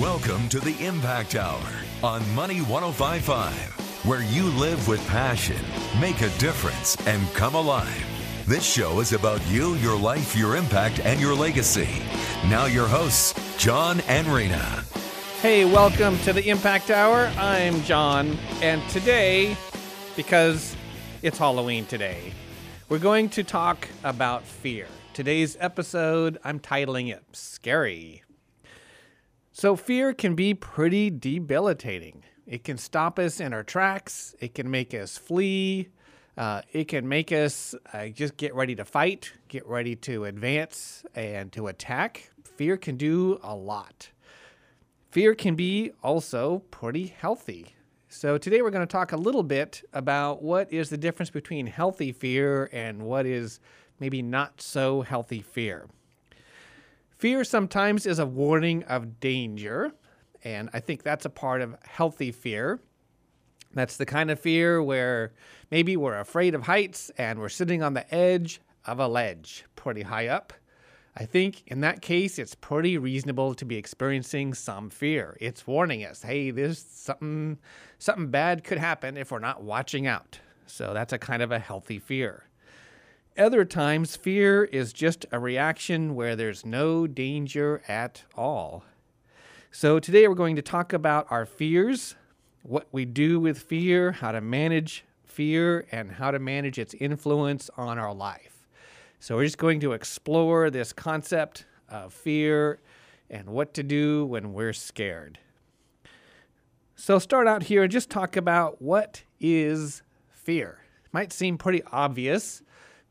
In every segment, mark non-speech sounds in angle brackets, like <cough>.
Welcome to the Impact Hour on Money 1055, where you live with passion, make a difference, and come alive. This show is about you, your life, your impact, and your legacy. Now, your hosts, John and Rena. Hey, welcome to the Impact Hour. I'm John, and today, because it's Halloween today, we're going to talk about fear. Today's episode, I'm titling it Scary. So, fear can be pretty debilitating. It can stop us in our tracks, it can make us flee, uh, it can make us uh, just get ready to fight, get ready to advance, and to attack. Fear can do a lot. Fear can be also pretty healthy. So, today we're going to talk a little bit about what is the difference between healthy fear and what is maybe not so healthy fear. Fear sometimes is a warning of danger, and I think that's a part of healthy fear. That's the kind of fear where maybe we're afraid of heights and we're sitting on the edge of a ledge pretty high up. I think in that case, it's pretty reasonable to be experiencing some fear. It's warning us, hey, there's something, something bad could happen if we're not watching out. So that's a kind of a healthy fear. Other times, fear is just a reaction where there's no danger at all. So, today we're going to talk about our fears, what we do with fear, how to manage fear, and how to manage its influence on our life. So, we're just going to explore this concept of fear and what to do when we're scared. So, start out here and just talk about what is fear. It might seem pretty obvious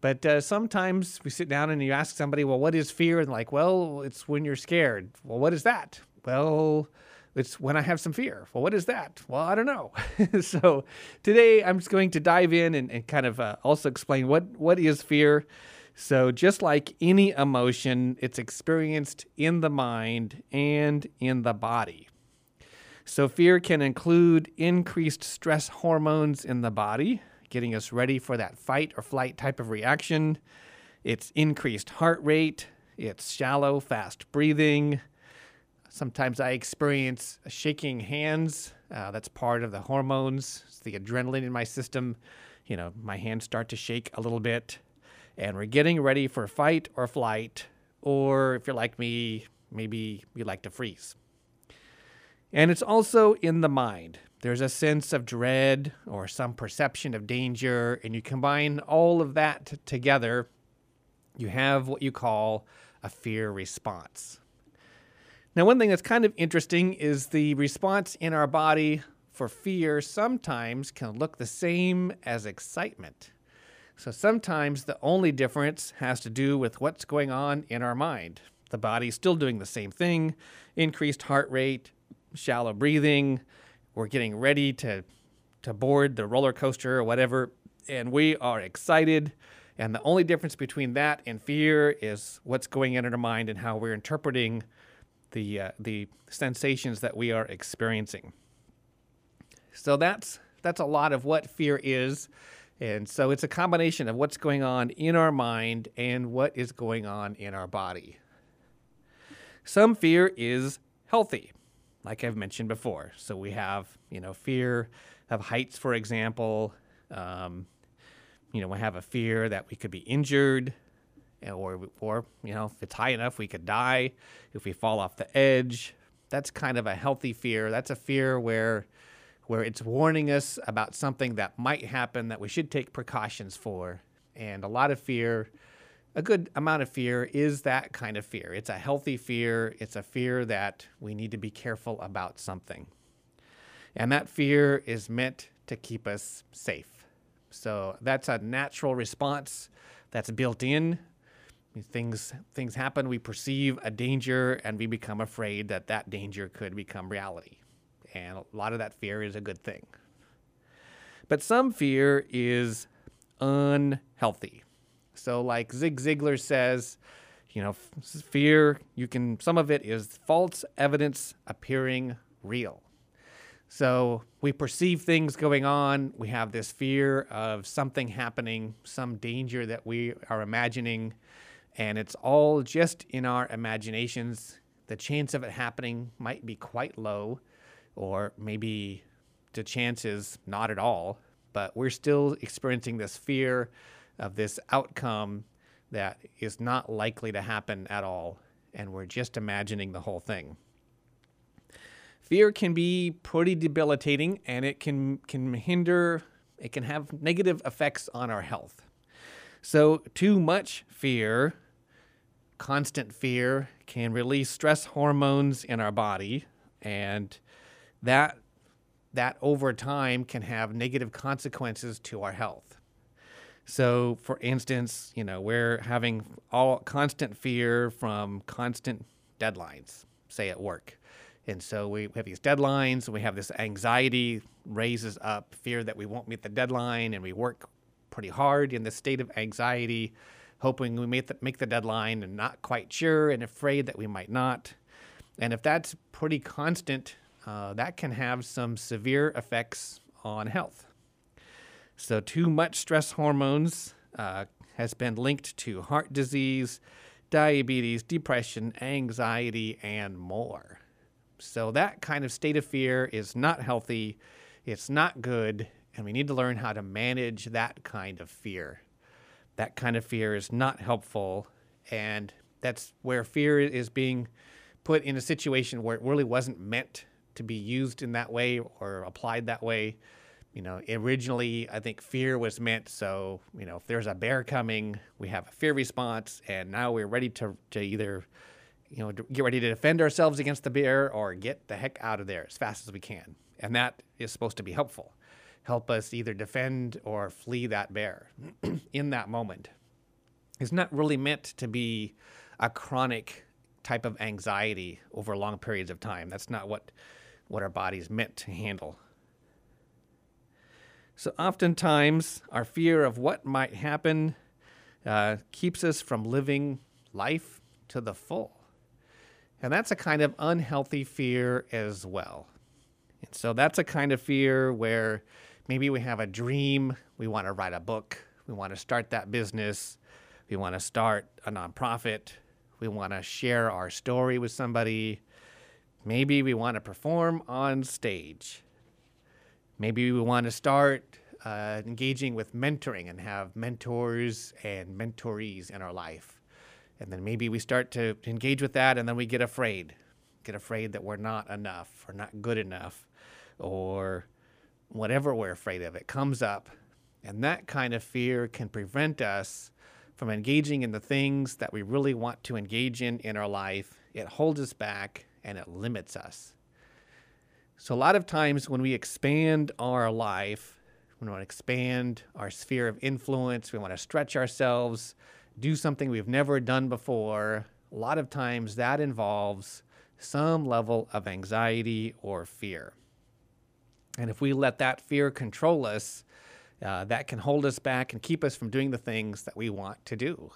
but uh, sometimes we sit down and you ask somebody, well, what is fear? And like, well, it's when you're scared. Well, what is that? Well, it's when I have some fear. Well, what is that? Well, I don't know. <laughs> so today I'm just going to dive in and, and kind of uh, also explain what, what is fear. So, just like any emotion, it's experienced in the mind and in the body. So, fear can include increased stress hormones in the body, getting us ready for that fight or flight type of reaction. It's increased heart rate, it's shallow, fast breathing. Sometimes I experience shaking hands. Uh, that's part of the hormones, it's the adrenaline in my system. You know, my hands start to shake a little bit, and we're getting ready for fight or flight. Or if you're like me, maybe you like to freeze. And it's also in the mind. There's a sense of dread or some perception of danger, and you combine all of that together, you have what you call a fear response. Now, one thing that's kind of interesting is the response in our body for fear sometimes can look the same as excitement. So sometimes the only difference has to do with what's going on in our mind. The body's still doing the same thing increased heart rate, shallow breathing, we're getting ready to to board the roller coaster or whatever, and we are excited. And the only difference between that and fear is what's going on in our mind and how we're interpreting the uh, the sensations that we are experiencing. So that's that's a lot of what fear is. And so it's a combination of what's going on in our mind and what is going on in our body. Some fear is healthy like I've mentioned before. So we have, you know, fear of heights, for example. Um, you know, we have a fear that we could be injured, or, or you know, if it's high enough, we could die if we fall off the edge. That's kind of a healthy fear. That's a fear where, where it's warning us about something that might happen that we should take precautions for. And a lot of fear a good amount of fear is that kind of fear. It's a healthy fear. It's a fear that we need to be careful about something. And that fear is meant to keep us safe. So that's a natural response that's built in. Things things happen, we perceive a danger and we become afraid that that danger could become reality. And a lot of that fear is a good thing. But some fear is unhealthy. So, like Zig Ziglar says, you know, fear, you can, some of it is false evidence appearing real. So we perceive things going on. We have this fear of something happening, some danger that we are imagining, and it's all just in our imaginations. the chance of it happening might be quite low, or maybe the chance is not at all, but we're still experiencing this fear of this outcome that is not likely to happen at all, and we're just imagining the whole thing. Fear can be pretty debilitating and it can, can hinder, it can have negative effects on our health. So, too much fear, constant fear, can release stress hormones in our body, and that that over time can have negative consequences to our health. So, for instance, you know, we're having all constant fear from constant deadlines, say at work. And so we have these deadlines, and we have this anxiety raises up, fear that we won't meet the deadline, and we work pretty hard in this state of anxiety, hoping we make the, make the deadline and not quite sure and afraid that we might not. And if that's pretty constant, uh, that can have some severe effects on health. So, too much stress hormones uh, has been linked to heart disease, diabetes, depression, anxiety, and more. So, that kind of state of fear is not healthy, it's not good, and we need to learn how to manage that kind of fear. That kind of fear is not helpful, and that's where fear is being put in a situation where it really wasn't meant to be used in that way or applied that way. You know, originally I think fear was meant so, you know, if there's a bear coming, we have a fear response, and now we're ready to, to either you know, get ready to defend ourselves against the bear or get the heck out of there as fast as we can. And that is supposed to be helpful. Help us either defend or flee that bear <clears throat> in that moment. It's not really meant to be a chronic type of anxiety over long periods of time. That's not what, what our body's meant to handle. So, oftentimes, our fear of what might happen uh, keeps us from living life to the full. And that's a kind of unhealthy fear as well. And so that's a kind of fear where maybe we have a dream, we want to write a book, we want to start that business, we want to start a nonprofit, we want to share our story with somebody. Maybe we want to perform on stage. Maybe we want to start uh, engaging with mentoring and have mentors and mentorees in our life. And then maybe we start to engage with that and then we get afraid. Get afraid that we're not enough or not good enough or whatever we're afraid of. It comes up. And that kind of fear can prevent us from engaging in the things that we really want to engage in in our life. It holds us back and it limits us. So, a lot of times when we expand our life, when we want to expand our sphere of influence, we want to stretch ourselves, do something we've never done before, a lot of times that involves some level of anxiety or fear. And if we let that fear control us, uh, that can hold us back and keep us from doing the things that we want to do.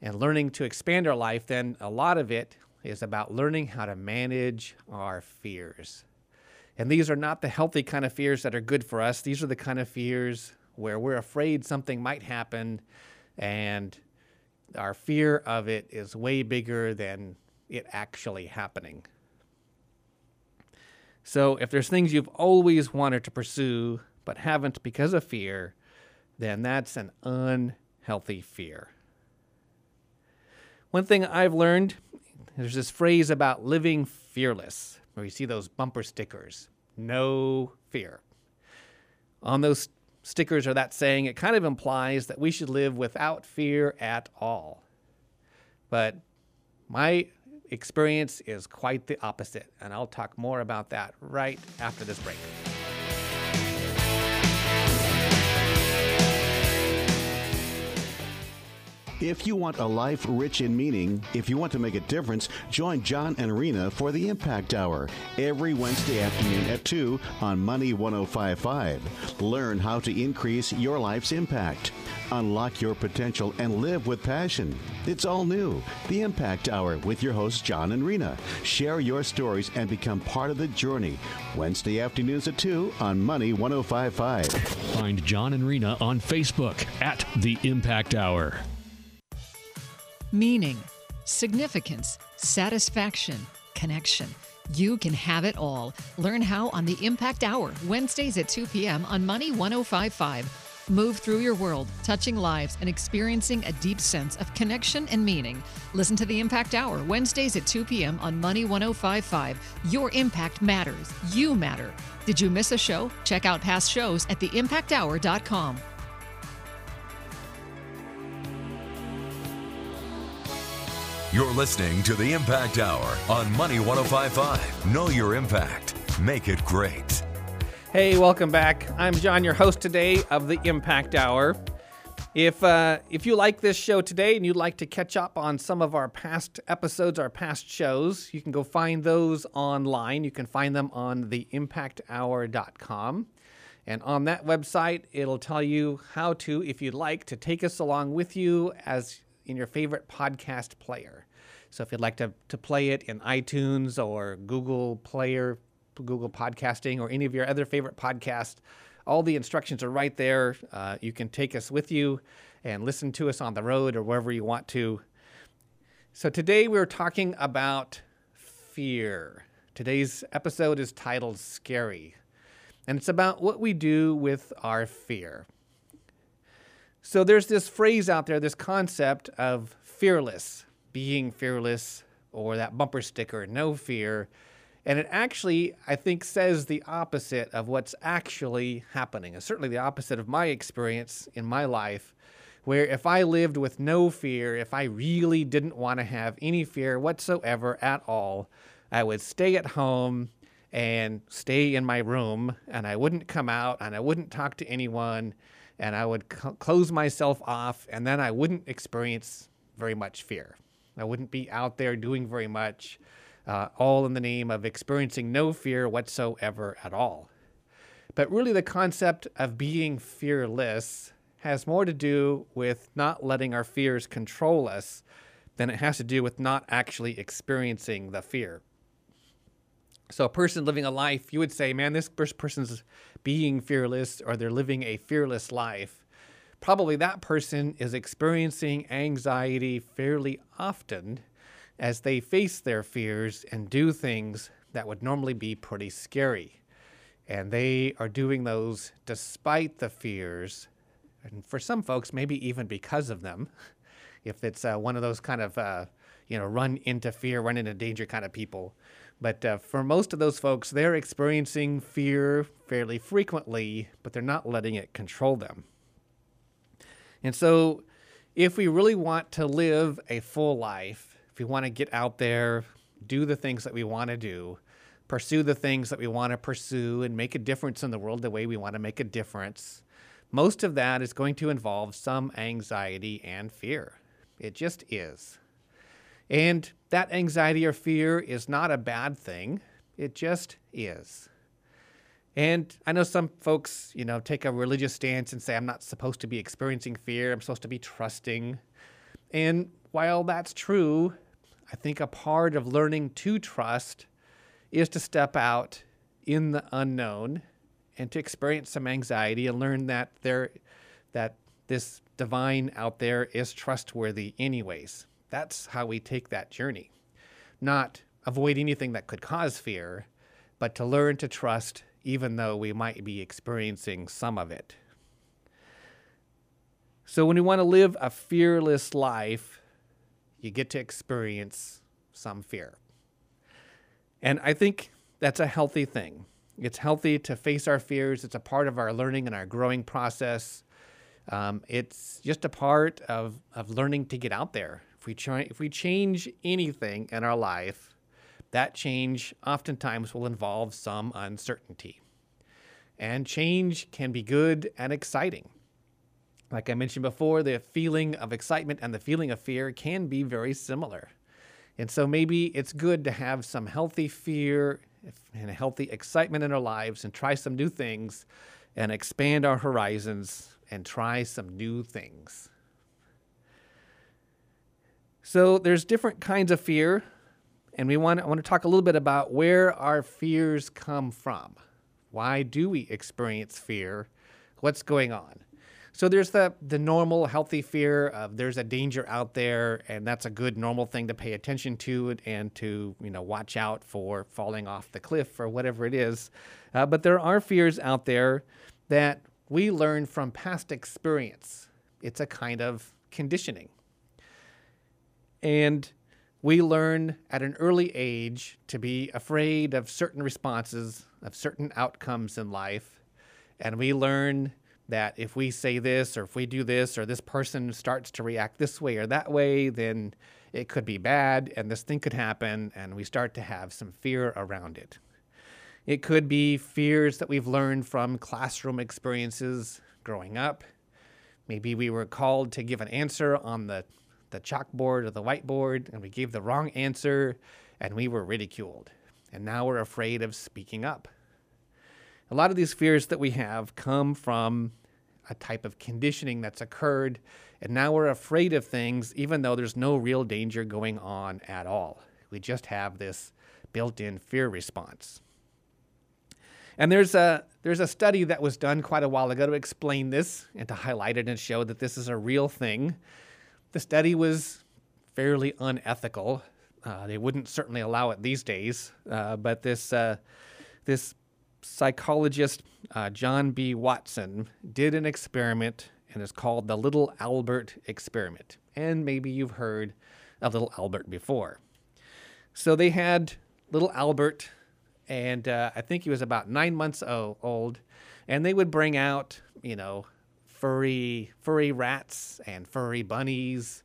And learning to expand our life, then a lot of it is about learning how to manage our fears. And these are not the healthy kind of fears that are good for us. These are the kind of fears where we're afraid something might happen and our fear of it is way bigger than it actually happening. So, if there's things you've always wanted to pursue but haven't because of fear, then that's an unhealthy fear. One thing I've learned there's this phrase about living fearless, where you see those bumper stickers no fear. On those stickers or that saying, it kind of implies that we should live without fear at all. But my experience is quite the opposite, and I'll talk more about that right after this break. If you want a life rich in meaning, if you want to make a difference, join John and Rena for the Impact Hour every Wednesday afternoon at 2 on Money 1055. Learn how to increase your life's impact. Unlock your potential and live with passion. It's all new. The Impact Hour with your hosts, John and Rena. Share your stories and become part of the journey. Wednesday afternoons at 2 on Money 1055. Find John and Rena on Facebook at The Impact Hour meaning, significance, satisfaction, connection. You can have it all. Learn how on the Impact Hour, Wednesdays at 2 p.m. on Money 1055. Move through your world, touching lives and experiencing a deep sense of connection and meaning. Listen to the Impact Hour, Wednesdays at 2 p.m. on Money 1055. Your impact matters. You matter. Did you miss a show? Check out past shows at theimpacthour.com. You're listening to the Impact Hour on Money 1055. Know your impact. Make it great. Hey, welcome back. I'm John, your host today of the Impact Hour. If uh, if you like this show today and you'd like to catch up on some of our past episodes, our past shows, you can go find those online. You can find them on theimpacthour.com. And on that website, it'll tell you how to, if you'd like, to take us along with you as in your favorite podcast player. So if you'd like to, to play it in iTunes or Google Player, Google Podcasting, or any of your other favorite podcasts, all the instructions are right there. Uh, you can take us with you and listen to us on the road or wherever you want to. So today we're talking about fear. Today's episode is titled Scary, and it's about what we do with our fear. So there's this phrase out there, this concept of fearless, being fearless, or that bumper sticker, no fear. And it actually, I think, says the opposite of what's actually happening. It's certainly the opposite of my experience in my life, where if I lived with no fear, if I really didn't want to have any fear whatsoever at all, I would stay at home and stay in my room and I wouldn't come out and I wouldn't talk to anyone and I would cl- close myself off, and then I wouldn't experience very much fear. I wouldn't be out there doing very much, uh, all in the name of experiencing no fear whatsoever at all. But really, the concept of being fearless has more to do with not letting our fears control us than it has to do with not actually experiencing the fear. So, a person living a life, you would say, man, this person's being fearless or they're living a fearless life. Probably that person is experiencing anxiety fairly often as they face their fears and do things that would normally be pretty scary. And they are doing those despite the fears. And for some folks, maybe even because of them. <laughs> If it's uh, one of those kind of, uh, you know, run into fear, run into danger kind of people but uh, for most of those folks, they're experiencing fear fairly frequently, but they're not letting it control them. And so, if we really want to live a full life, if we want to get out there, do the things that we want to do, pursue the things that we want to pursue, and make a difference in the world the way we want to make a difference, most of that is going to involve some anxiety and fear. It just is. And that anxiety or fear is not a bad thing, it just is. And I know some folks, you know, take a religious stance and say, I'm not supposed to be experiencing fear, I'm supposed to be trusting. And while that's true, I think a part of learning to trust is to step out in the unknown and to experience some anxiety and learn that there that this divine out there is trustworthy anyways. That's how we take that journey. Not avoid anything that could cause fear, but to learn to trust even though we might be experiencing some of it. So, when we want to live a fearless life, you get to experience some fear. And I think that's a healthy thing. It's healthy to face our fears, it's a part of our learning and our growing process. Um, it's just a part of, of learning to get out there, if we try, if we change anything in our life, that change oftentimes will involve some uncertainty. And change can be good and exciting. Like I mentioned before, the feeling of excitement and the feeling of fear can be very similar. And so maybe it's good to have some healthy fear and healthy excitement in our lives and try some new things and expand our horizons and try some new things. So there's different kinds of fear, and we want I want to talk a little bit about where our fears come from. Why do we experience fear? What's going on? So there's the the normal healthy fear of there's a danger out there, and that's a good normal thing to pay attention to and to you know watch out for falling off the cliff or whatever it is. Uh, but there are fears out there that we learn from past experience. It's a kind of conditioning. And we learn at an early age to be afraid of certain responses, of certain outcomes in life. And we learn that if we say this or if we do this or this person starts to react this way or that way, then it could be bad and this thing could happen. And we start to have some fear around it. It could be fears that we've learned from classroom experiences growing up. Maybe we were called to give an answer on the, the chalkboard or the whiteboard, and we gave the wrong answer, and we were ridiculed. And now we're afraid of speaking up. A lot of these fears that we have come from a type of conditioning that's occurred, and now we're afraid of things even though there's no real danger going on at all. We just have this built in fear response. And there's a there's a study that was done quite a while ago to explain this and to highlight it and show that this is a real thing. The study was fairly unethical. Uh, they wouldn't certainly allow it these days, uh, but this uh, this psychologist uh, John B. Watson did an experiment, and it's called the Little Albert experiment. And maybe you've heard of Little Albert before. So they had Little Albert and uh, I think he was about nine months old. And they would bring out, you know, furry furry rats and furry bunnies,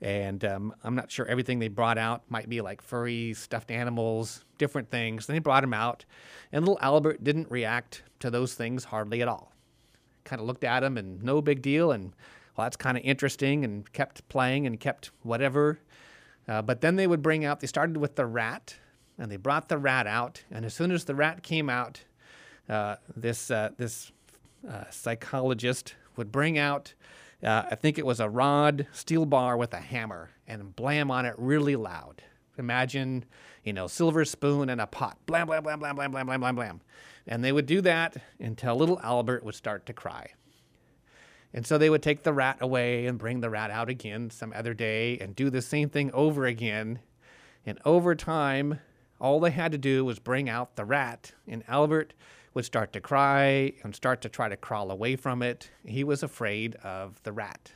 and um, I'm not sure everything they brought out might be like furry stuffed animals, different things. And they brought them out, and little Albert didn't react to those things hardly at all. Kind of looked at him and no big deal, and well, that's kind of interesting, and kept playing and kept whatever. Uh, but then they would bring out. They started with the rat and they brought the rat out. And as soon as the rat came out, uh, this uh, this uh, psychologist would bring out, uh, I think it was a rod, steel bar with a hammer, and blam on it really loud. Imagine, you know, silver spoon and a pot, blam blam blam blam blam blam blam blam blam, and they would do that until little Albert would start to cry. And so they would take the rat away and bring the rat out again some other day and do the same thing over again. And over time, all they had to do was bring out the rat, and Albert would start to cry and start to try to crawl away from it. He was afraid of the rat.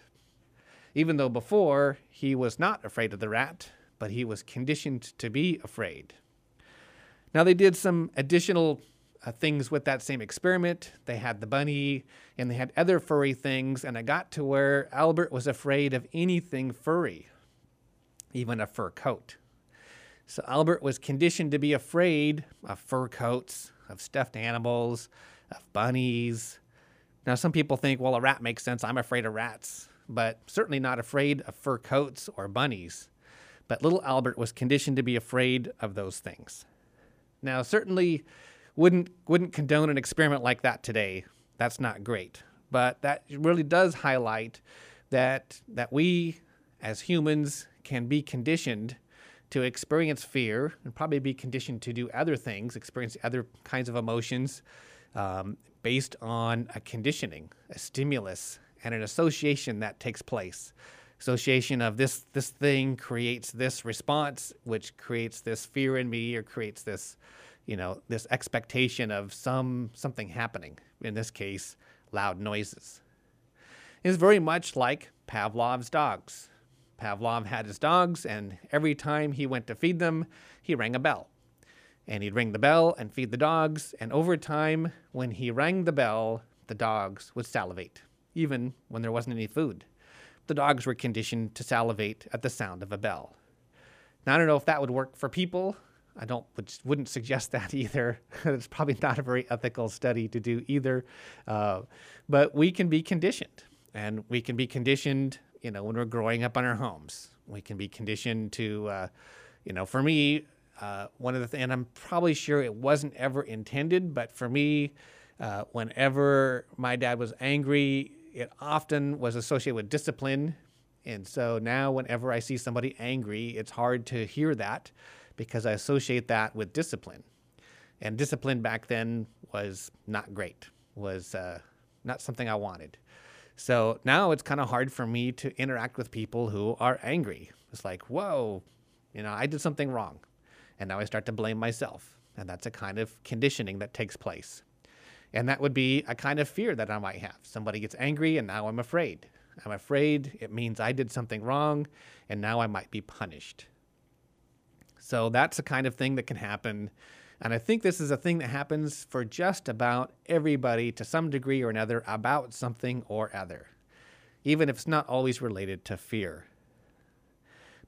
Even though before he was not afraid of the rat, but he was conditioned to be afraid. Now, they did some additional uh, things with that same experiment. They had the bunny and they had other furry things, and it got to where Albert was afraid of anything furry, even a fur coat. So Albert was conditioned to be afraid of fur coats, of stuffed animals, of bunnies. Now, some people think, well, a rat makes sense. I'm afraid of rats, but certainly not afraid of fur coats or bunnies. But little Albert was conditioned to be afraid of those things. Now, certainly wouldn't wouldn't condone an experiment like that today. That's not great. But that really does highlight that that we as humans can be conditioned to experience fear and probably be conditioned to do other things, experience other kinds of emotions um, based on a conditioning, a stimulus, and an association that takes place. Association of this this thing creates this response, which creates this fear in me, or creates this, you know, this expectation of some something happening. In this case, loud noises. It's very much like Pavlov's dogs. Pavlov had his dogs, and every time he went to feed them, he rang a bell. And he'd ring the bell and feed the dogs, and over time, when he rang the bell, the dogs would salivate, even when there wasn't any food. The dogs were conditioned to salivate at the sound of a bell. Now, I don't know if that would work for people. I don't wouldn't suggest <laughs> that either. it's probably not a very ethical study to do either. Uh, but we can be conditioned, and we can be conditioned you know, when we're growing up in our homes. We can be conditioned to, uh, you know, for me, uh, one of the things, and I'm probably sure it wasn't ever intended, but for me, uh, whenever my dad was angry, it often was associated with discipline. And so now, whenever I see somebody angry, it's hard to hear that because I associate that with discipline. And discipline back then was not great, was uh, not something I wanted. So now it's kind of hard for me to interact with people who are angry. It's like, whoa, you know, I did something wrong. And now I start to blame myself. And that's a kind of conditioning that takes place. And that would be a kind of fear that I might have. Somebody gets angry and now I'm afraid. I'm afraid it means I did something wrong and now I might be punished. So that's a kind of thing that can happen. And I think this is a thing that happens for just about everybody to some degree or another about something or other, even if it's not always related to fear.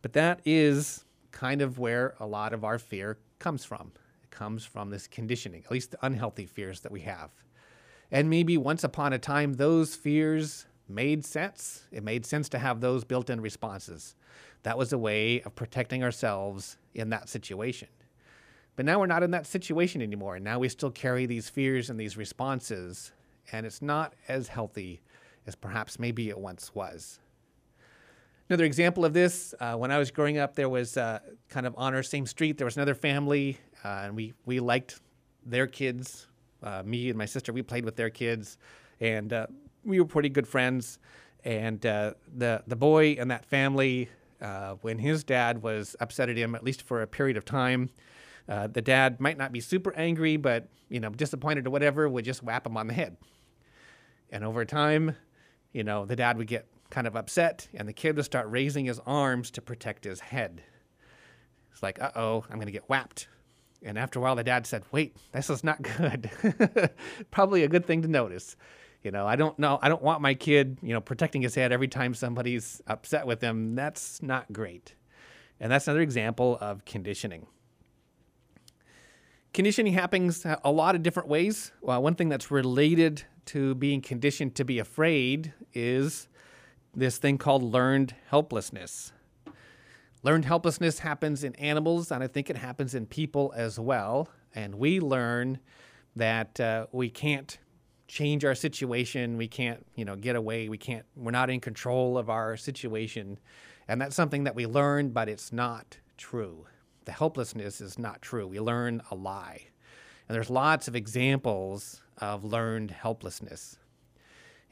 But that is kind of where a lot of our fear comes from. It comes from this conditioning, at least the unhealthy fears that we have. And maybe once upon a time, those fears made sense. It made sense to have those built in responses. That was a way of protecting ourselves in that situation. But now we're not in that situation anymore. And now we still carry these fears and these responses. And it's not as healthy as perhaps maybe it once was. Another example of this, uh, when I was growing up, there was uh, kind of on our same street, there was another family, uh, and we, we liked their kids. Uh, me and my sister, we played with their kids, and uh, we were pretty good friends. And uh, the, the boy in that family, when his dad was upset at him, at least for a period of time, the dad might not be super angry, but you know, disappointed or whatever, would just whap him on the head. And over time, you know, the dad would get kind of upset, and the kid would start raising his arms to protect his head. It's like, uh oh, I'm going to get whapped. And after a while, the dad said, wait, this is not <laughs> good. <laughs> Probably a good thing to notice. You know, I don't know. I don't want my kid, you know, protecting his head every time somebody's upset with him. That's not great. And that's another example of conditioning. Conditioning happens a lot of different ways. Well, one thing that's related to being conditioned to be afraid is this thing called learned helplessness. Learned helplessness happens in animals, and I think it happens in people as well. And we learn that uh, we can't change our situation. We can't, you know, get away. We can't. We're not in control of our situation, and that's something that we learn, but it's not true. The helplessness is not true. We learn a lie, and there's lots of examples of learned helplessness.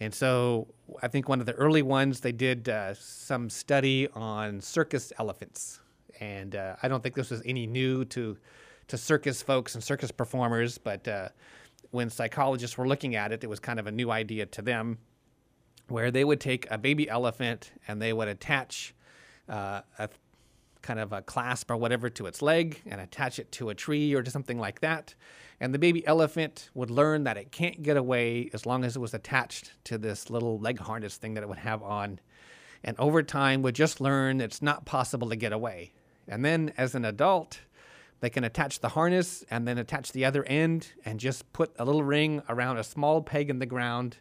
And so I think one of the early ones, they did uh, some study on circus elephants. And uh, I don't think this was any new to, to circus folks and circus performers, but uh, when psychologists were looking at it, it was kind of a new idea to them where they would take a baby elephant and they would attach uh, a kind of a clasp or whatever to its leg and attach it to a tree or to something like that. And the baby elephant would learn that it can't get away as long as it was attached to this little leg harness thing that it would have on. And over time, would just learn it's not possible to get away. And then as an adult, they can attach the harness and then attach the other end and just put a little ring around a small peg in the ground.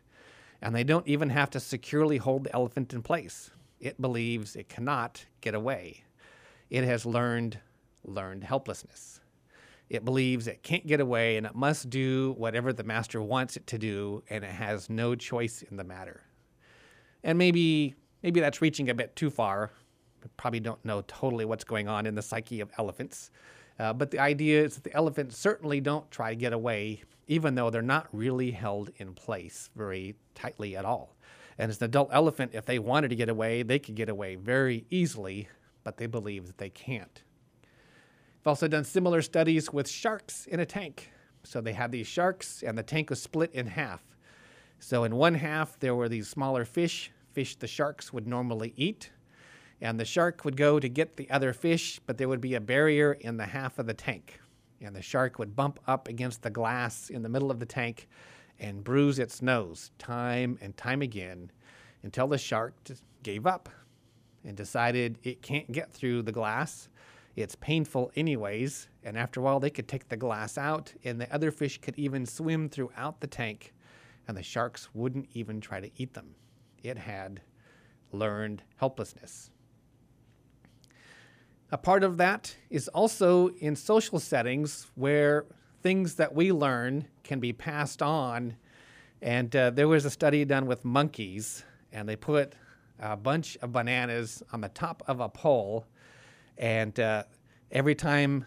And they don't even have to securely hold the elephant in place. It believes it cannot get away. It has learned learned helplessness. It believes it can't get away and it must do whatever the master wants it to do, and it has no choice in the matter. And maybe maybe that's reaching a bit too far. I probably don't know totally what's going on in the psyche of elephants. Uh, but the idea is that the elephants certainly don't try to get away, even though they're not really held in place very tightly at all. And as an adult elephant, if they wanted to get away, they could get away very easily, but they believe that they can't. I've also done similar studies with sharks in a tank. So they had these sharks, and the tank was split in half. So in one half, there were these smaller fish, fish the sharks would normally eat. And the shark would go to get the other fish, but there would be a barrier in the half of the tank. And the shark would bump up against the glass in the middle of the tank and bruise its nose time and time again until the shark gave up and decided it can't get through the glass it's painful, anyways, and after a while, they could take the glass out, and the other fish could even swim throughout the tank, and the sharks wouldn't even try to eat them. It had learned helplessness. A part of that is also in social settings where things that we learn can be passed on. And uh, there was a study done with monkeys, and they put a bunch of bananas on the top of a pole and uh, every time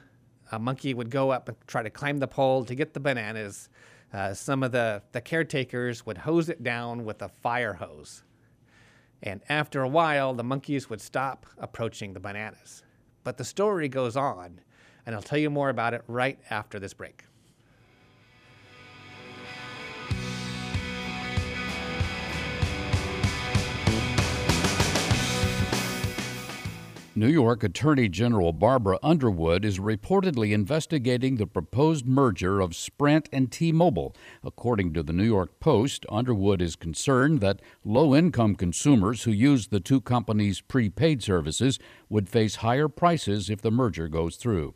a monkey would go up and try to climb the pole to get the bananas, uh, some of the, the caretakers would hose it down with a fire hose. And after a while, the monkeys would stop approaching the bananas. But the story goes on, and I'll tell you more about it right after this break. New York Attorney General Barbara Underwood is reportedly investigating the proposed merger of Sprint and T Mobile. According to the New York Post, Underwood is concerned that low income consumers who use the two companies' prepaid services would face higher prices if the merger goes through.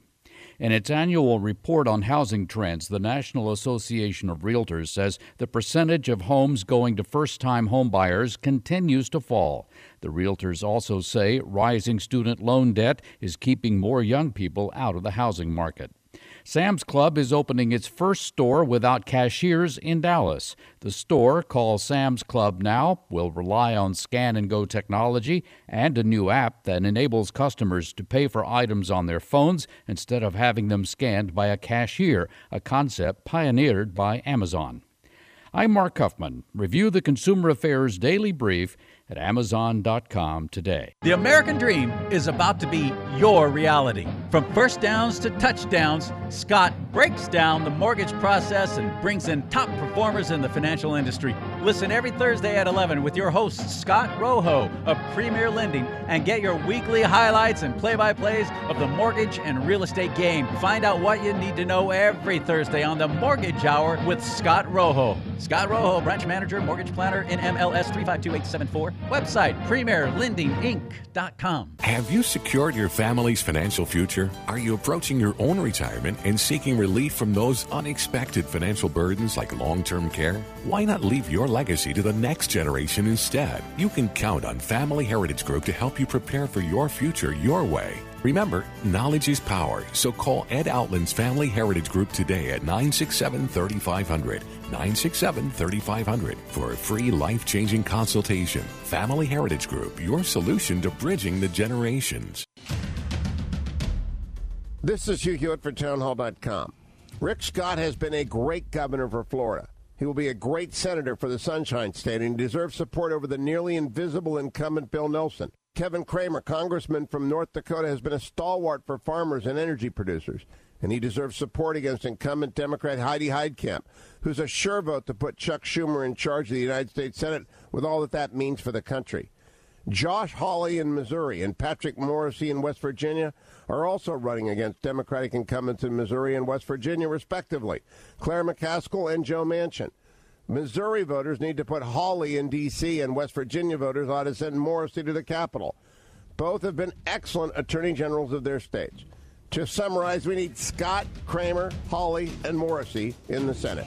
In its annual report on housing trends, the National Association of Realtors says the percentage of homes going to first time homebuyers continues to fall. The realtors also say rising student loan debt is keeping more young people out of the housing market. Sam's Club is opening its first store without cashiers in Dallas. The store, called Sam's Club Now, will rely on scan and go technology and a new app that enables customers to pay for items on their phones instead of having them scanned by a cashier, a concept pioneered by Amazon. I'm Mark Huffman. Review the Consumer Affairs Daily Brief at Amazon.com today. The American dream is about to be your reality. From first downs to touchdowns, Scott breaks down the mortgage process and brings in top performers in the financial industry. Listen every Thursday at 11 with your host, Scott Rojo of Premier Lending, and get your weekly highlights and play by plays of the mortgage and real estate game. Find out what you need to know every Thursday on the Mortgage Hour with Scott Rojo. Scott Rojo, branch manager, mortgage planner in MLS 352874. Website premierlendinginc.com. Have you secured your family's financial future? Are you approaching your own retirement and seeking relief from those unexpected financial burdens like long term care? Why not leave your legacy to the next generation instead? You can count on Family Heritage Group to help you prepare for your future your way. Remember, knowledge is power, so call Ed Outland's Family Heritage Group today at 967 3500. 967 3500 for a free life changing consultation. Family Heritage Group, your solution to bridging the generations. This is Hugh Hewitt for Townhall.com. Rick Scott has been a great governor for Florida. He will be a great senator for the Sunshine State and deserves support over the nearly invisible incumbent Bill Nelson. Kevin Cramer, congressman from North Dakota, has been a stalwart for farmers and energy producers, and he deserves support against incumbent Democrat Heidi Heitkamp, who's a sure vote to put Chuck Schumer in charge of the United States Senate with all that that means for the country. Josh Hawley in Missouri and Patrick Morrisey in West Virginia are also running against Democratic incumbents in Missouri and West Virginia, respectively, Claire McCaskill and Joe Manchin. Missouri voters need to put Hawley in D.C., and West Virginia voters ought to send Morrisey to the Capitol. Both have been excellent attorney generals of their states. To summarize, we need Scott, Cramer, Hawley, and Morrisey in the Senate.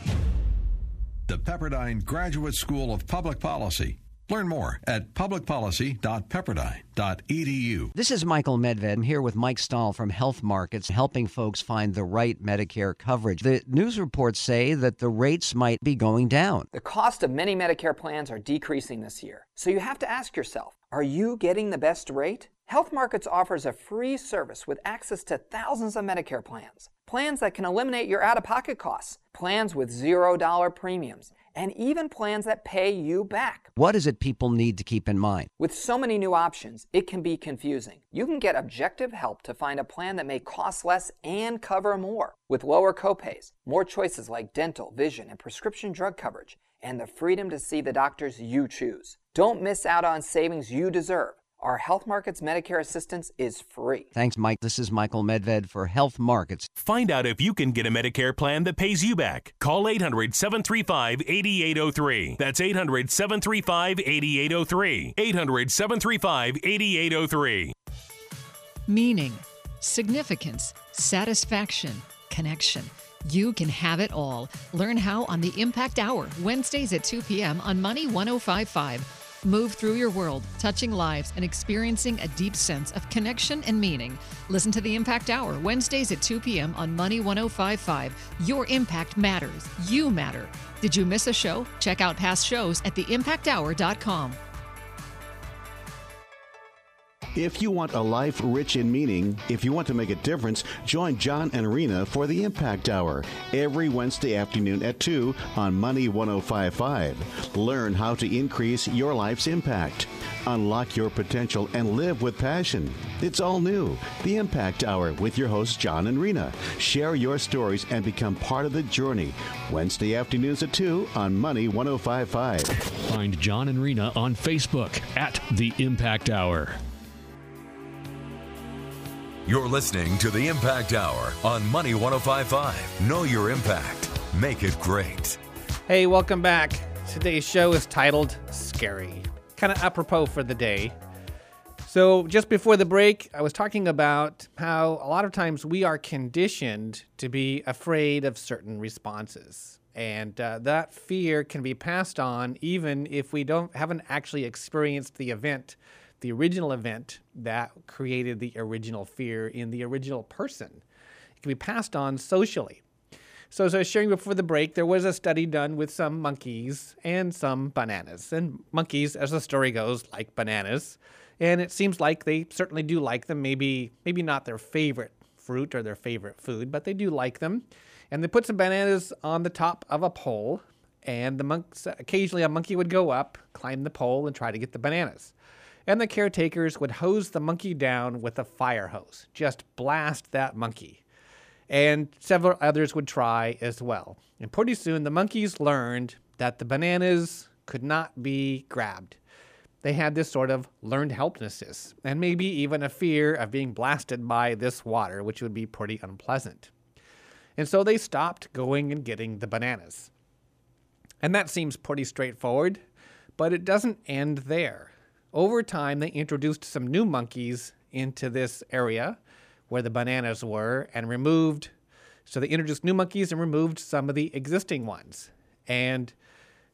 The Pepperdine Graduate School of Public Policy. Learn more at publicpolicy.pepperdine.edu. This is Michael Medved. I'm here with Mike Stahl from Health Markets, helping folks find the right Medicare coverage. The news reports say that the rates might be going down. The cost of many Medicare plans are decreasing this year. So you have to ask yourself, are you getting the best rate? Health Markets offers a free service with access to thousands of Medicare plans. Plans that can eliminate your out of pocket costs, plans with $0 premiums and even plans that pay you back. What is it people need to keep in mind? With so many new options, it can be confusing. You can get objective help to find a plan that may cost less and cover more, with lower copays, more choices like dental, vision, and prescription drug coverage, and the freedom to see the doctors you choose. Don't miss out on savings you deserve. Our Health Markets Medicare assistance is free. Thanks, Mike. This is Michael Medved for Health Markets. Find out if you can get a Medicare plan that pays you back. Call 800 735 8803. That's 800 735 8803. 800 735 8803. Meaning, significance, satisfaction, connection. You can have it all. Learn how on the Impact Hour, Wednesdays at 2 p.m. on Money 1055. Move through your world, touching lives and experiencing a deep sense of connection and meaning. Listen to the Impact Hour, Wednesdays at 2 p.m. on Money 1055. Your impact matters. You matter. Did you miss a show? Check out past shows at theimpacthour.com. If you want a life rich in meaning, if you want to make a difference, join John and Rena for the Impact Hour every Wednesday afternoon at 2 on Money 1055. Learn how to increase your life's impact. Unlock your potential and live with passion. It's all new. The Impact Hour with your hosts, John and Rena. Share your stories and become part of the journey. Wednesday afternoons at 2 on Money 1055. Find John and Rena on Facebook at The Impact Hour. You're listening to the Impact Hour on Money 1055. Know your impact. Make it great. Hey, welcome back. Today's show is titled Scary. Kind of apropos for the day. So, just before the break, I was talking about how a lot of times we are conditioned to be afraid of certain responses. And uh, that fear can be passed on even if we don't haven't actually experienced the event the original event that created the original fear in the original person. It can be passed on socially. So, as I was sharing before the break, there was a study done with some monkeys and some bananas. And monkeys, as the story goes, like bananas. And it seems like they certainly do like them. Maybe, maybe not their favorite fruit or their favorite food, but they do like them. And they put some bananas on the top of a pole. And the monks, occasionally a monkey would go up, climb the pole, and try to get the bananas and the caretakers would hose the monkey down with a fire hose, just blast that monkey. And several others would try as well. And pretty soon the monkeys learned that the bananas could not be grabbed. They had this sort of learned helplessness, and maybe even a fear of being blasted by this water, which would be pretty unpleasant. And so they stopped going and getting the bananas. And that seems pretty straightforward, but it doesn't end there. Over time, they introduced some new monkeys into this area where the bananas were and removed. So they introduced new monkeys and removed some of the existing ones. And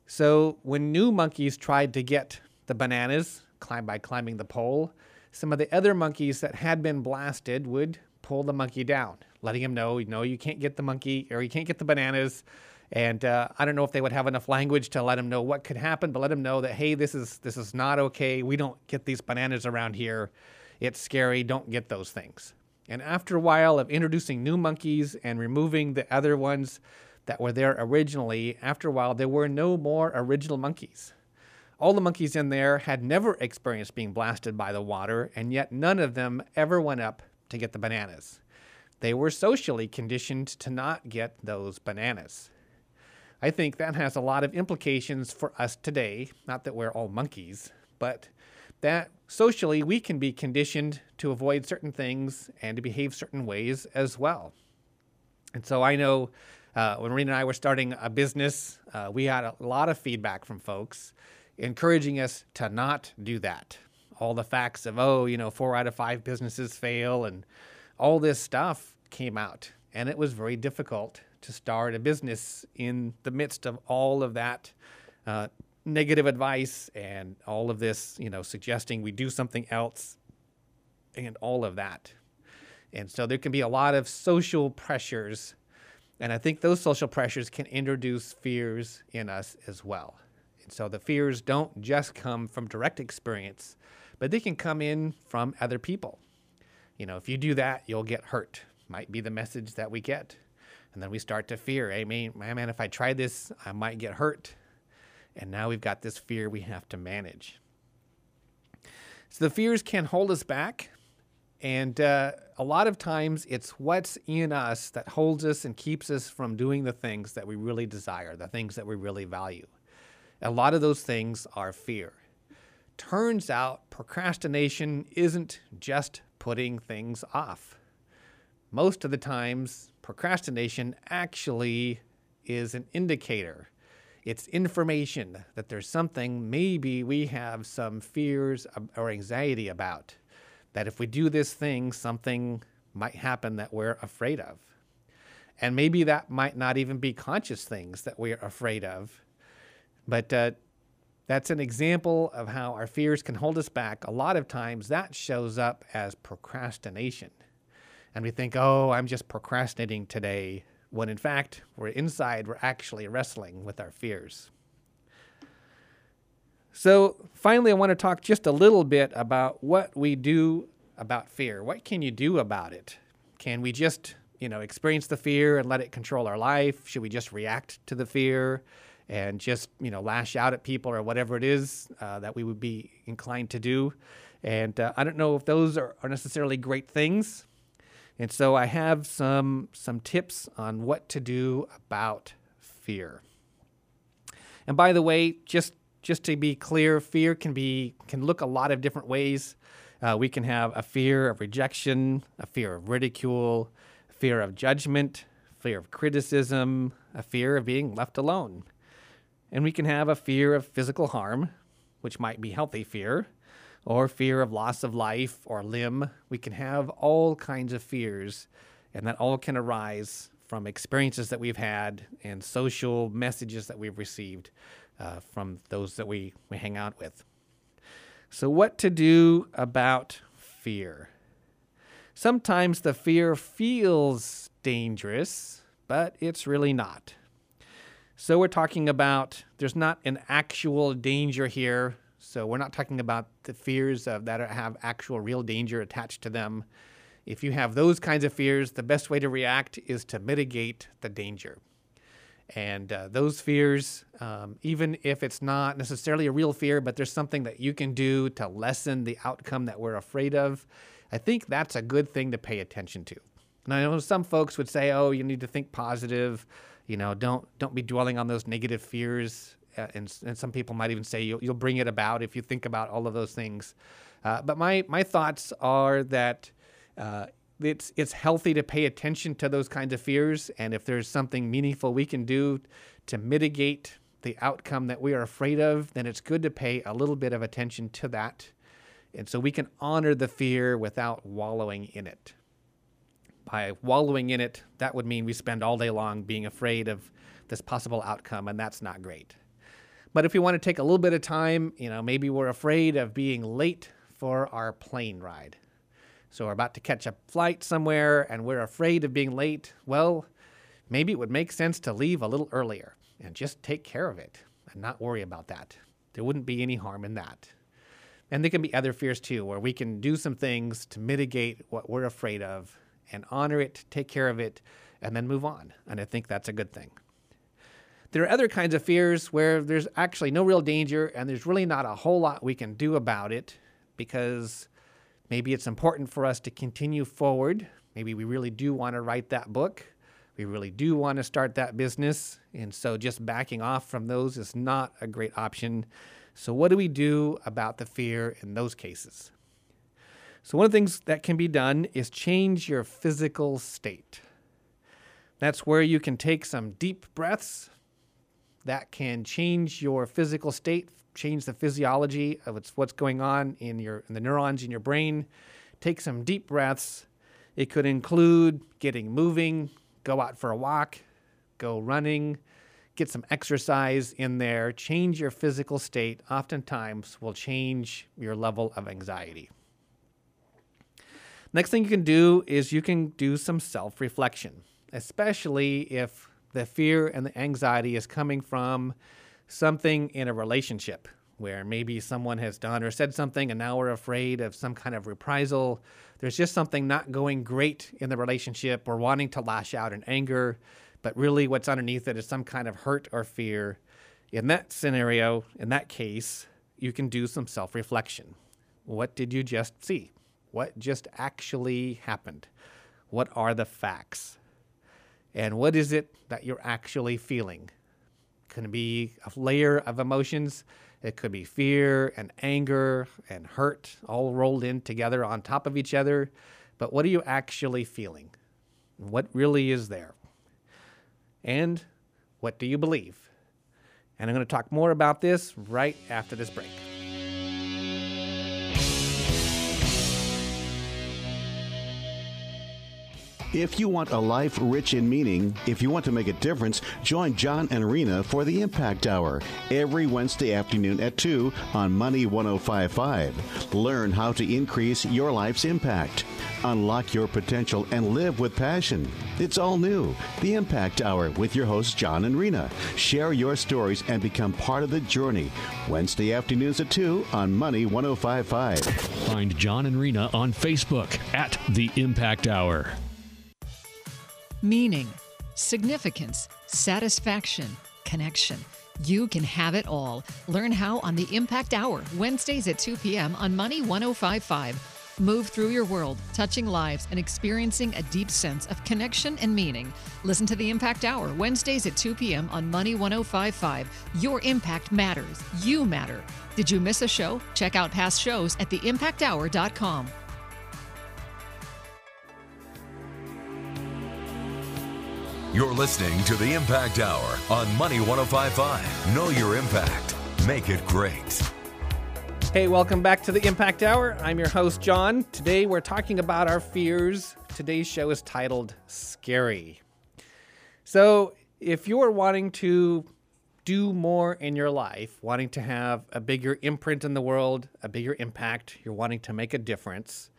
so when new monkeys tried to get the bananas climb by climbing the pole, some of the other monkeys that had been blasted would pull the monkey down, letting him know, you know, you can't get the monkey or you can't get the bananas. And uh, I don't know if they would have enough language to let him know what could happen, but let him know that hey, this is this is not okay. We don't get these bananas around here. It's scary. Don't get those things. And after a while of introducing new monkeys and removing the other ones that were there originally, after a while there were no more original monkeys. All the monkeys in there had never experienced being blasted by the water, and yet none of them ever went up to get the bananas. They were socially conditioned to not get those bananas. I think that has a lot of implications for us today. Not that we're all monkeys, but that socially we can be conditioned to avoid certain things and to behave certain ways as well. And so I know uh, when Rena and I were starting a business, uh, we had a lot of feedback from folks encouraging us to not do that. All the facts of, oh, you know, four out of five businesses fail and all this stuff came out. And it was very difficult to start a business in the midst of all of that uh, negative advice and all of this, you know, suggesting we do something else and all of that. And so there can be a lot of social pressures. And I think those social pressures can introduce fears in us as well. And so the fears don't just come from direct experience, but they can come in from other people. You know, if you do that, you'll get hurt, might be the message that we get. And then we start to fear, hey, man, man, if I try this, I might get hurt. And now we've got this fear we have to manage. So the fears can hold us back. And uh, a lot of times it's what's in us that holds us and keeps us from doing the things that we really desire, the things that we really value. A lot of those things are fear. Turns out procrastination isn't just putting things off. Most of the times, procrastination actually is an indicator. It's information that there's something maybe we have some fears or anxiety about. That if we do this thing, something might happen that we're afraid of. And maybe that might not even be conscious things that we're afraid of. But uh, that's an example of how our fears can hold us back. A lot of times that shows up as procrastination and we think, oh, I'm just procrastinating today, when in fact, we're inside, we're actually wrestling with our fears. So, finally, I want to talk just a little bit about what we do about fear. What can you do about it? Can we just, you know, experience the fear and let it control our life? Should we just react to the fear and just, you know, lash out at people or whatever it is uh, that we would be inclined to do? And uh, I don't know if those are, are necessarily great things. And so I have some some tips on what to do about fear. And by the way, just just to be clear, fear can be can look a lot of different ways. Uh, we can have a fear of rejection, a fear of ridicule, fear of judgment, fear of criticism, a fear of being left alone. And we can have a fear of physical harm, which might be healthy fear, or fear of loss of life or limb. We can have all kinds of fears, and that all can arise from experiences that we've had and social messages that we've received uh, from those that we, we hang out with. So, what to do about fear? Sometimes the fear feels dangerous, but it's really not. So, we're talking about there's not an actual danger here. So, we're not talking about the fears of, that have actual real danger attached to them. If you have those kinds of fears, the best way to react is to mitigate the danger. And uh, those fears, um, even if it's not necessarily a real fear, but there's something that you can do to lessen the outcome that we're afraid of, I think that's a good thing to pay attention to. And I know some folks would say, "Oh, you need to think positive. You know, don't don't be dwelling on those negative fears." Uh, and, and some people might even say you'll, you'll bring it about if you think about all of those things. Uh, but my my thoughts are that uh, it's it's healthy to pay attention to those kinds of fears, and if there's something meaningful we can do to mitigate the outcome that we are afraid of, then it's good to pay a little bit of attention to that, and so we can honor the fear without wallowing in it. By wallowing in it, that would mean we spend all day long being afraid of this possible outcome, and that's not great. But if we want to take a little bit of time, you know, maybe we're afraid of being late for our plane ride. So we're about to catch a flight somewhere and we're afraid of being late. Well, maybe it would make sense to leave a little earlier and just take care of it and not worry about that. There wouldn't be any harm in that. And there can be other fears too, where we can do some things to mitigate what we're afraid of and honor it, take care of it, and then move on. And I think that's a good thing. There are other kinds of fears where there's actually no real danger and there's really not a whole lot we can do about it because Maybe it's important for us to continue forward. Maybe we really do want to write that book. We really do want to start that business. And so just backing off from those is not a great option. So, what do we do about the fear in those cases? So, one of the things that can be done is change your physical state. That's where you can take some deep breaths that can change your physical state change the physiology of what's going on in your in the neurons in your brain. Take some deep breaths. It could include getting moving, go out for a walk, go running, get some exercise in there, change your physical state, oftentimes will change your level of anxiety. Next thing you can do is you can do some self reflection, especially if the fear and the anxiety is coming from something in a relationship where maybe someone has done or said something and now we're afraid of some kind of reprisal. There's just something not going great in the relationship. We're wanting to lash out in anger, but really what's underneath it is some kind of hurt or fear. In that scenario, in that case, you can do some self reflection. What did you just see? What just actually happened? What are the facts? And what is it that you're actually feeling? can be a layer of emotions. It could be fear and anger and hurt all rolled in together on top of each other. But what are you actually feeling? What really is there? And what do you believe? And I'm going to talk more about this right after this break. If you want a life rich in meaning, if you want to make a difference, join John and Rena for the Impact Hour every Wednesday afternoon at 2 on Money 1055. Learn how to increase your life's impact. Unlock your potential and live with passion. It's all new. The Impact Hour with your hosts, John and Rena. Share your stories and become part of the journey. Wednesday afternoons at 2 on Money 1055. Find John and Rena on Facebook at The Impact Hour. Meaning, significance, satisfaction, connection. You can have it all. Learn how on the Impact Hour, Wednesdays at 2 p.m. on Money 1055. Move through your world, touching lives and experiencing a deep sense of connection and meaning. Listen to the Impact Hour, Wednesdays at 2 p.m. on Money 1055. Your impact matters. You matter. Did you miss a show? Check out past shows at theimpacthour.com. You're listening to the Impact Hour on Money 1055. Know your impact. Make it great. Hey, welcome back to the Impact Hour. I'm your host, John. Today we're talking about our fears. Today's show is titled Scary. So, if you're wanting to do more in your life, wanting to have a bigger imprint in the world, a bigger impact, you're wanting to make a difference,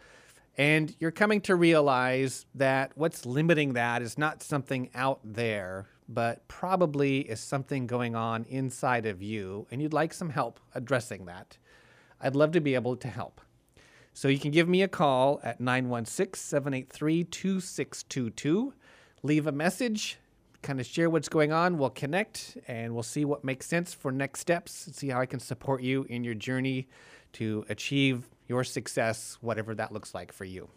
and you're coming to realize that what's limiting that is not something out there, but probably is something going on inside of you, and you'd like some help addressing that. I'd love to be able to help. So you can give me a call at 916 783 2622. Leave a message, kind of share what's going on. We'll connect and we'll see what makes sense for next steps, and see how I can support you in your journey to achieve your success, whatever that looks like for you.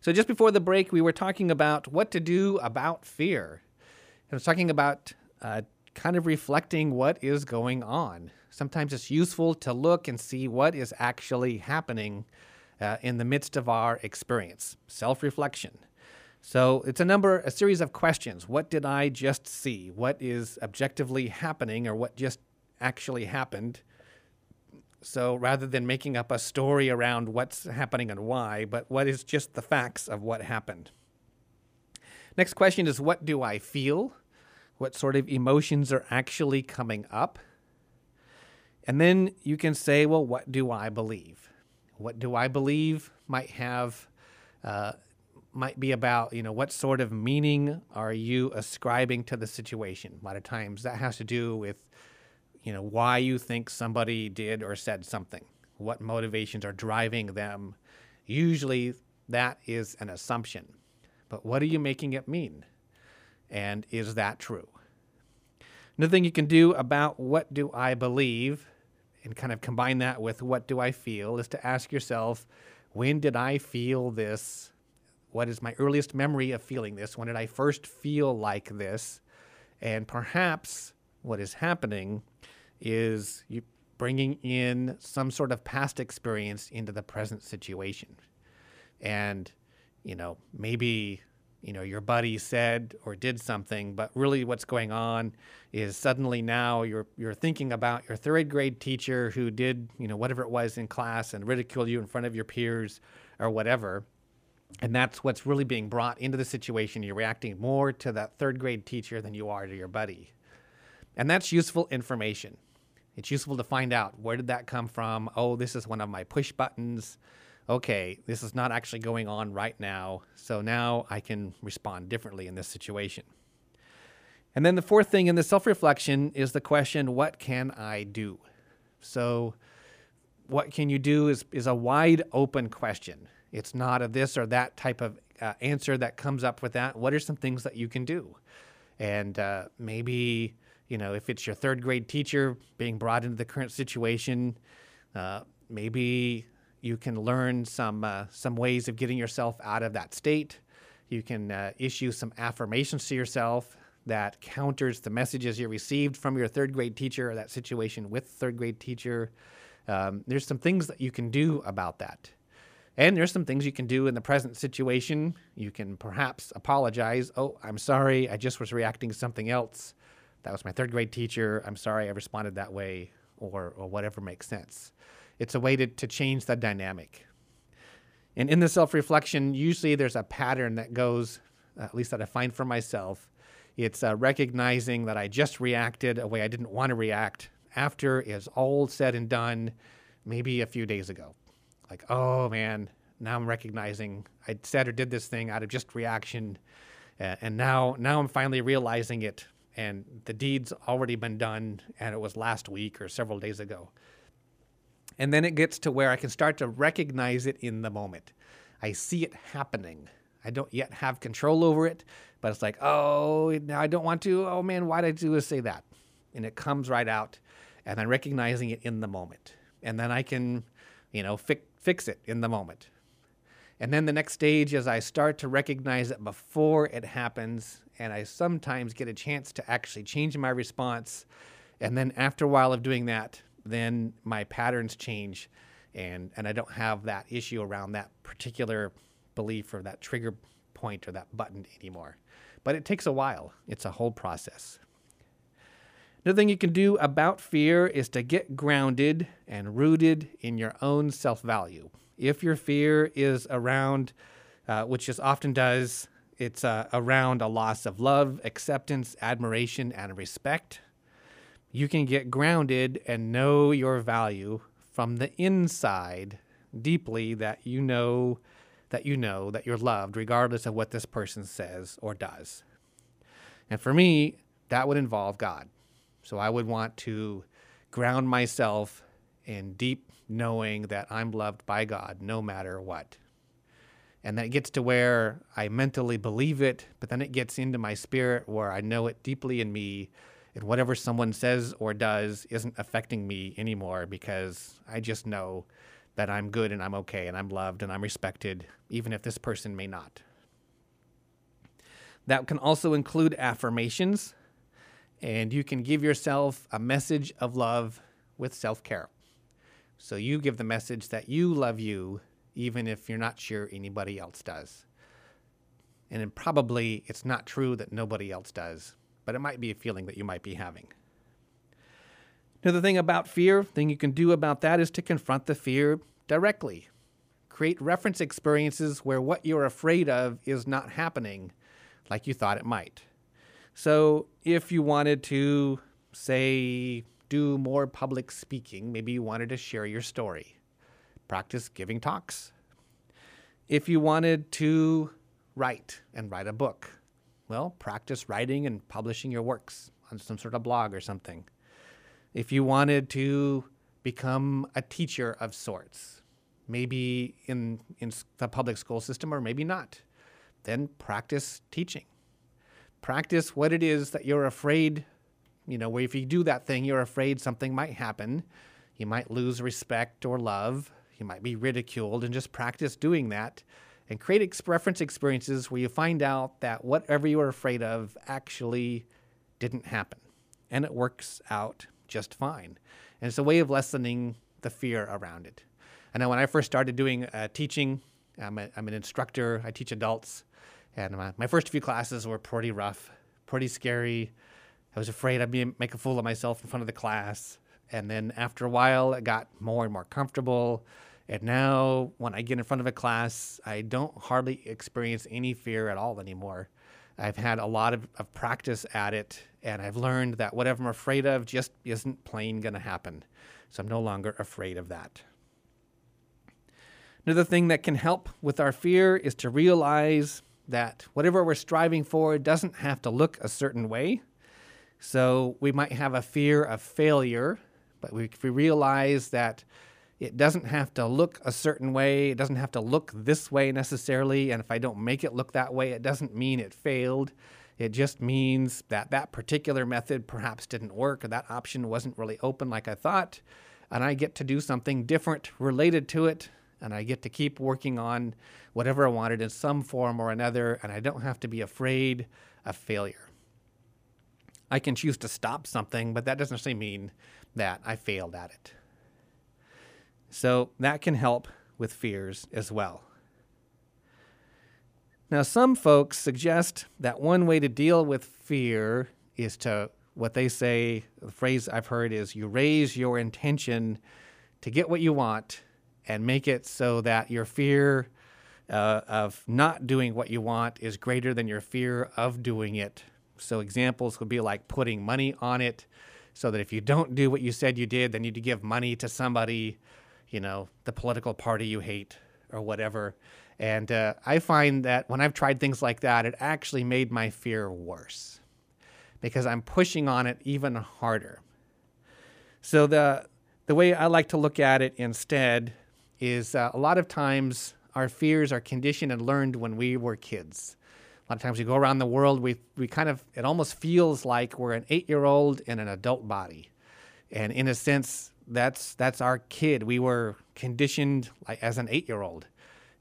So, just before the break, we were talking about what to do about fear. I was talking about uh, kind of reflecting what is going on. Sometimes it's useful to look and see what is actually happening uh, in the midst of our experience. Self reflection. So it's a number, a series of questions. What did I just see? What is objectively happening, or what just actually happened? So rather than making up a story around what's happening and why, but what is just the facts of what happened? Next question is what do I feel? What sort of emotions are actually coming up? And then you can say, well, what do I believe? What do I believe might have, uh, might be about, you know, what sort of meaning are you ascribing to the situation? A lot of times that has to do with, you know, why you think somebody did or said something, what motivations are driving them. Usually that is an assumption. But what are you making it mean? And is that true? Another thing you can do about what do I believe and kind of combine that with what do I feel is to ask yourself, when did I feel this? What is my earliest memory of feeling this? When did I first feel like this? And perhaps what is happening is you bringing in some sort of past experience into the present situation. And, you know, maybe you know your buddy said or did something but really what's going on is suddenly now you're you're thinking about your third grade teacher who did you know whatever it was in class and ridiculed you in front of your peers or whatever. And that's what's really being brought into the situation. You're reacting more to that third grade teacher than you are to your buddy. And that's useful information it's useful to find out where did that come from oh this is one of my push buttons okay, this is not actually going on right now, so now I can respond differently in this situation. And then the fourth thing in the self reflection is the question, what can I do? So, what can you do is, is a wide open question. It's not a this or that type of uh, answer that comes up with that. What are some things that you can do? And uh, maybe, you know, if it's your third grade teacher being brought into the current situation, uh, maybe you can learn some uh, some ways of getting yourself out of that state. You can uh, issue some affirmations to yourself that counters the messages you received from your third grade teacher or that situation with third grade teacher. Um, there's some things that you can do about that. And there's some things you can do in the present situation. You can perhaps apologize. Oh, I'm sorry. I just was reacting to something else. That was my third grade teacher. I'm sorry I responded that way, or, or whatever makes sense. It's a way to, to change the dynamic. And in the self reflection, usually there's a pattern that goes, at least that I find for myself. It's uh, recognizing that I just reacted a way I didn't want to react after it's all said and done, maybe a few days ago. Like, oh man, now I'm recognizing I said or did this thing out of just reaction, uh, and now now I'm finally realizing it, and the deed's already been done, and it was last week or several days ago. And then it gets to where I can start to recognize it in the moment. I see it happening. I don't yet have control over it, but it's like, oh, now I don't want to. Oh man, why did I do say that? And it comes right out, and I'm recognizing it in the moment, and then I can, you know, fi- fix it in the moment. And then the next stage is I start to recognize it before it happens, and I sometimes get a chance to actually change my response. And then after a while of doing that, then my patterns change, and and I don't have that issue around that particular belief or that trigger point or that button anymore. But it takes a while. It's a whole process. Another thing you can do about fear is to get grounded and rooted in your own self value. If your fear is around, uh, which is often does, it's uh, around a loss of love, acceptance, admiration, and respect, you can get grounded and know your value from the inside deeply that you know that you know that you're loved regardless of what this person says or does. And for me, that would involve God. So I would want to ground myself in deep knowing that I'm loved by God no matter what. And that gets to where I mentally believe it, but then it gets into my spirit where I know it deeply in me. And whatever someone says or does isn't affecting me anymore because I just know that I'm good and I'm okay and I'm loved and I'm respected, even if this person may not. That can also include affirmations, and you can give yourself a message of love with self care. So you give the message that you love you, even if you're not sure anybody else does. And probably it's not true that nobody else does, but it might be a feeling that you might be having. Another thing about fear, thing you can do about that is to confront the fear directly. Create reference experiences where what you're afraid of is not happening like you thought it might. So, if you wanted to, say, do more public speaking, maybe you wanted to share your story, practice giving talks. If you wanted to write and write a book, well, practice writing and publishing your works on some sort of blog or something. If you wanted to become a teacher of sorts, maybe in, in the public school system or maybe not, then practice teaching. Practice what it is that you're afraid, you know, where if you do that thing, you're afraid something might happen. You might lose respect or love. You might be ridiculed, and just practice doing that and create ex- reference experiences where you find out that whatever you were afraid of actually didn't happen. And it works out just fine. And it's a way of lessening the fear around it. I know when I first started doing uh, teaching, I'm, a, I'm, an instructor, I teach adults, and my, my, first few classes were pretty rough, pretty scary. I was afraid I'd be, make a fool of myself in front of the class. And then after a while, it got more and more comfortable. And now, when I get in front of a class, I don't hardly experience any fear at all anymore. I've had a lot of, of practice at it, and I've learned that whatever I'm afraid of just isn't plain going to happen. So I'm no longer afraid of that. Another thing that can help with our fear is to realize that whatever we're striving for doesn't have to look a certain way. So we might have a fear of failure, but we, if we realize that it doesn't have to look a certain way. It doesn't have to look this way necessarily. And if I don't make it look that way, it doesn't mean it failed. It just means that that particular method perhaps didn't work or that option wasn't really open like I thought. And I get to do something different related to it. And I get to keep working on whatever I wanted in some form or another. And I don't have to be afraid of failure. I can choose to stop something, but that doesn't necessarily mean that I failed at it. So that can help with fears as well. Now, some folks suggest that one way to deal with fear is to what they say, the phrase I've heard is you raise your intention to get what you want and make it so that your fear uh, of not doing what you want is greater than your fear of doing it. So, examples would be like putting money on it, so that if you don't do what you said you did, then you give money to somebody, you know, the political party you hate or whatever. And uh, I find that when I've tried things like that, it actually made my fear worse because I'm pushing on it even harder. So, the, the way I like to look at it instead is uh, a lot of times our fears are conditioned and learned when we were kids. A lot of times we go around the world, we, we kind of, it almost feels like we're an eight year old in an adult body. And in a sense, that's, that's our kid. We were conditioned like, as an eight year old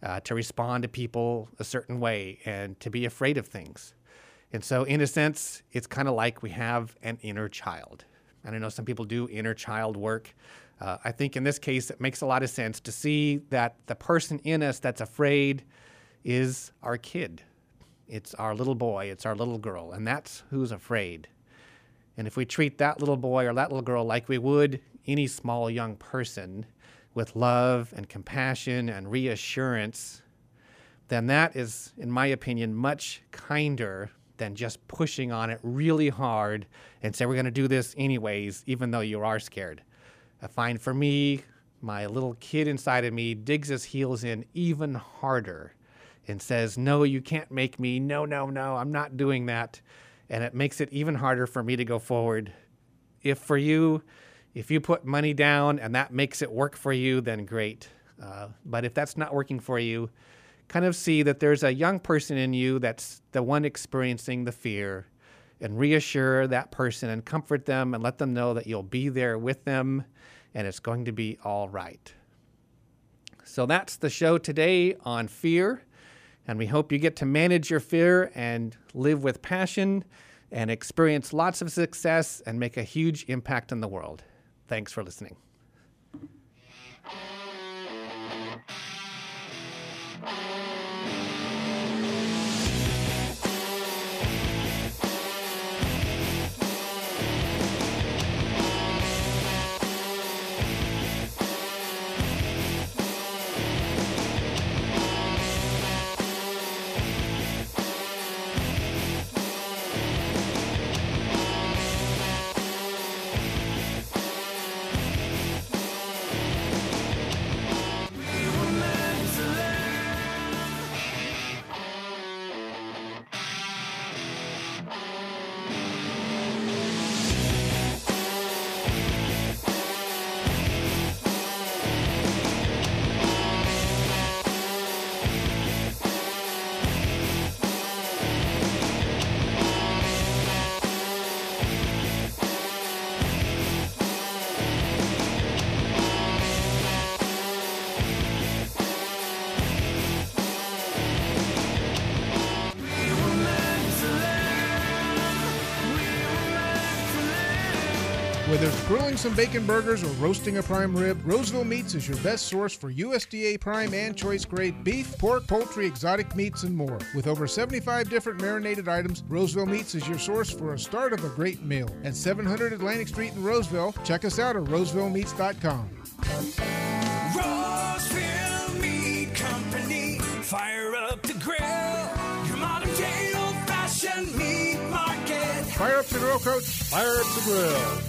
uh, to respond to people a certain way and to be afraid of things. And so, in a sense, it's kind of like we have an inner child. And I know some people do inner child work. Uh, I think in this case, it makes a lot of sense to see that the person in us that's afraid is our kid. It's our little boy, it's our little girl, and that's who's afraid. And if we treat that little boy or that little girl like we would any small young person with love and compassion and reassurance, then that is, in my opinion, much kinder than just pushing on it really hard and say, we're going to do this anyways, even though you are scared. I find for me, my little kid inside of me digs his heels in even harder and says, No, you can't make me. No, no, no, I'm not doing that. And it makes it even harder for me to go forward. If for you, if you put money down and that makes it work for you, then great. Uh, but if that's not working for you, kind of see that there's a young person in you that's the one experiencing the fear and reassure that person and comfort them and let them know that you'll be there with them and it's going to be all right. So that's the show today on fear. And we hope you get to manage your fear and live with passion and experience lots of success and make a huge impact in the world. Thanks for listening. Grilling some bacon burgers or roasting a prime rib, Roseville Meats is your best source for USDA prime and choice grade beef, pork, poultry, exotic meats, and more. With over 75 different marinated items, Roseville Meats is your source for a start of a great meal. At 700 Atlantic Street in Roseville, check us out at rosevillemeats.com. Roseville Meat Company, fire up the grill. Your modern day old fashioned meat market. Fire up the grill, coach. Fire up the grill.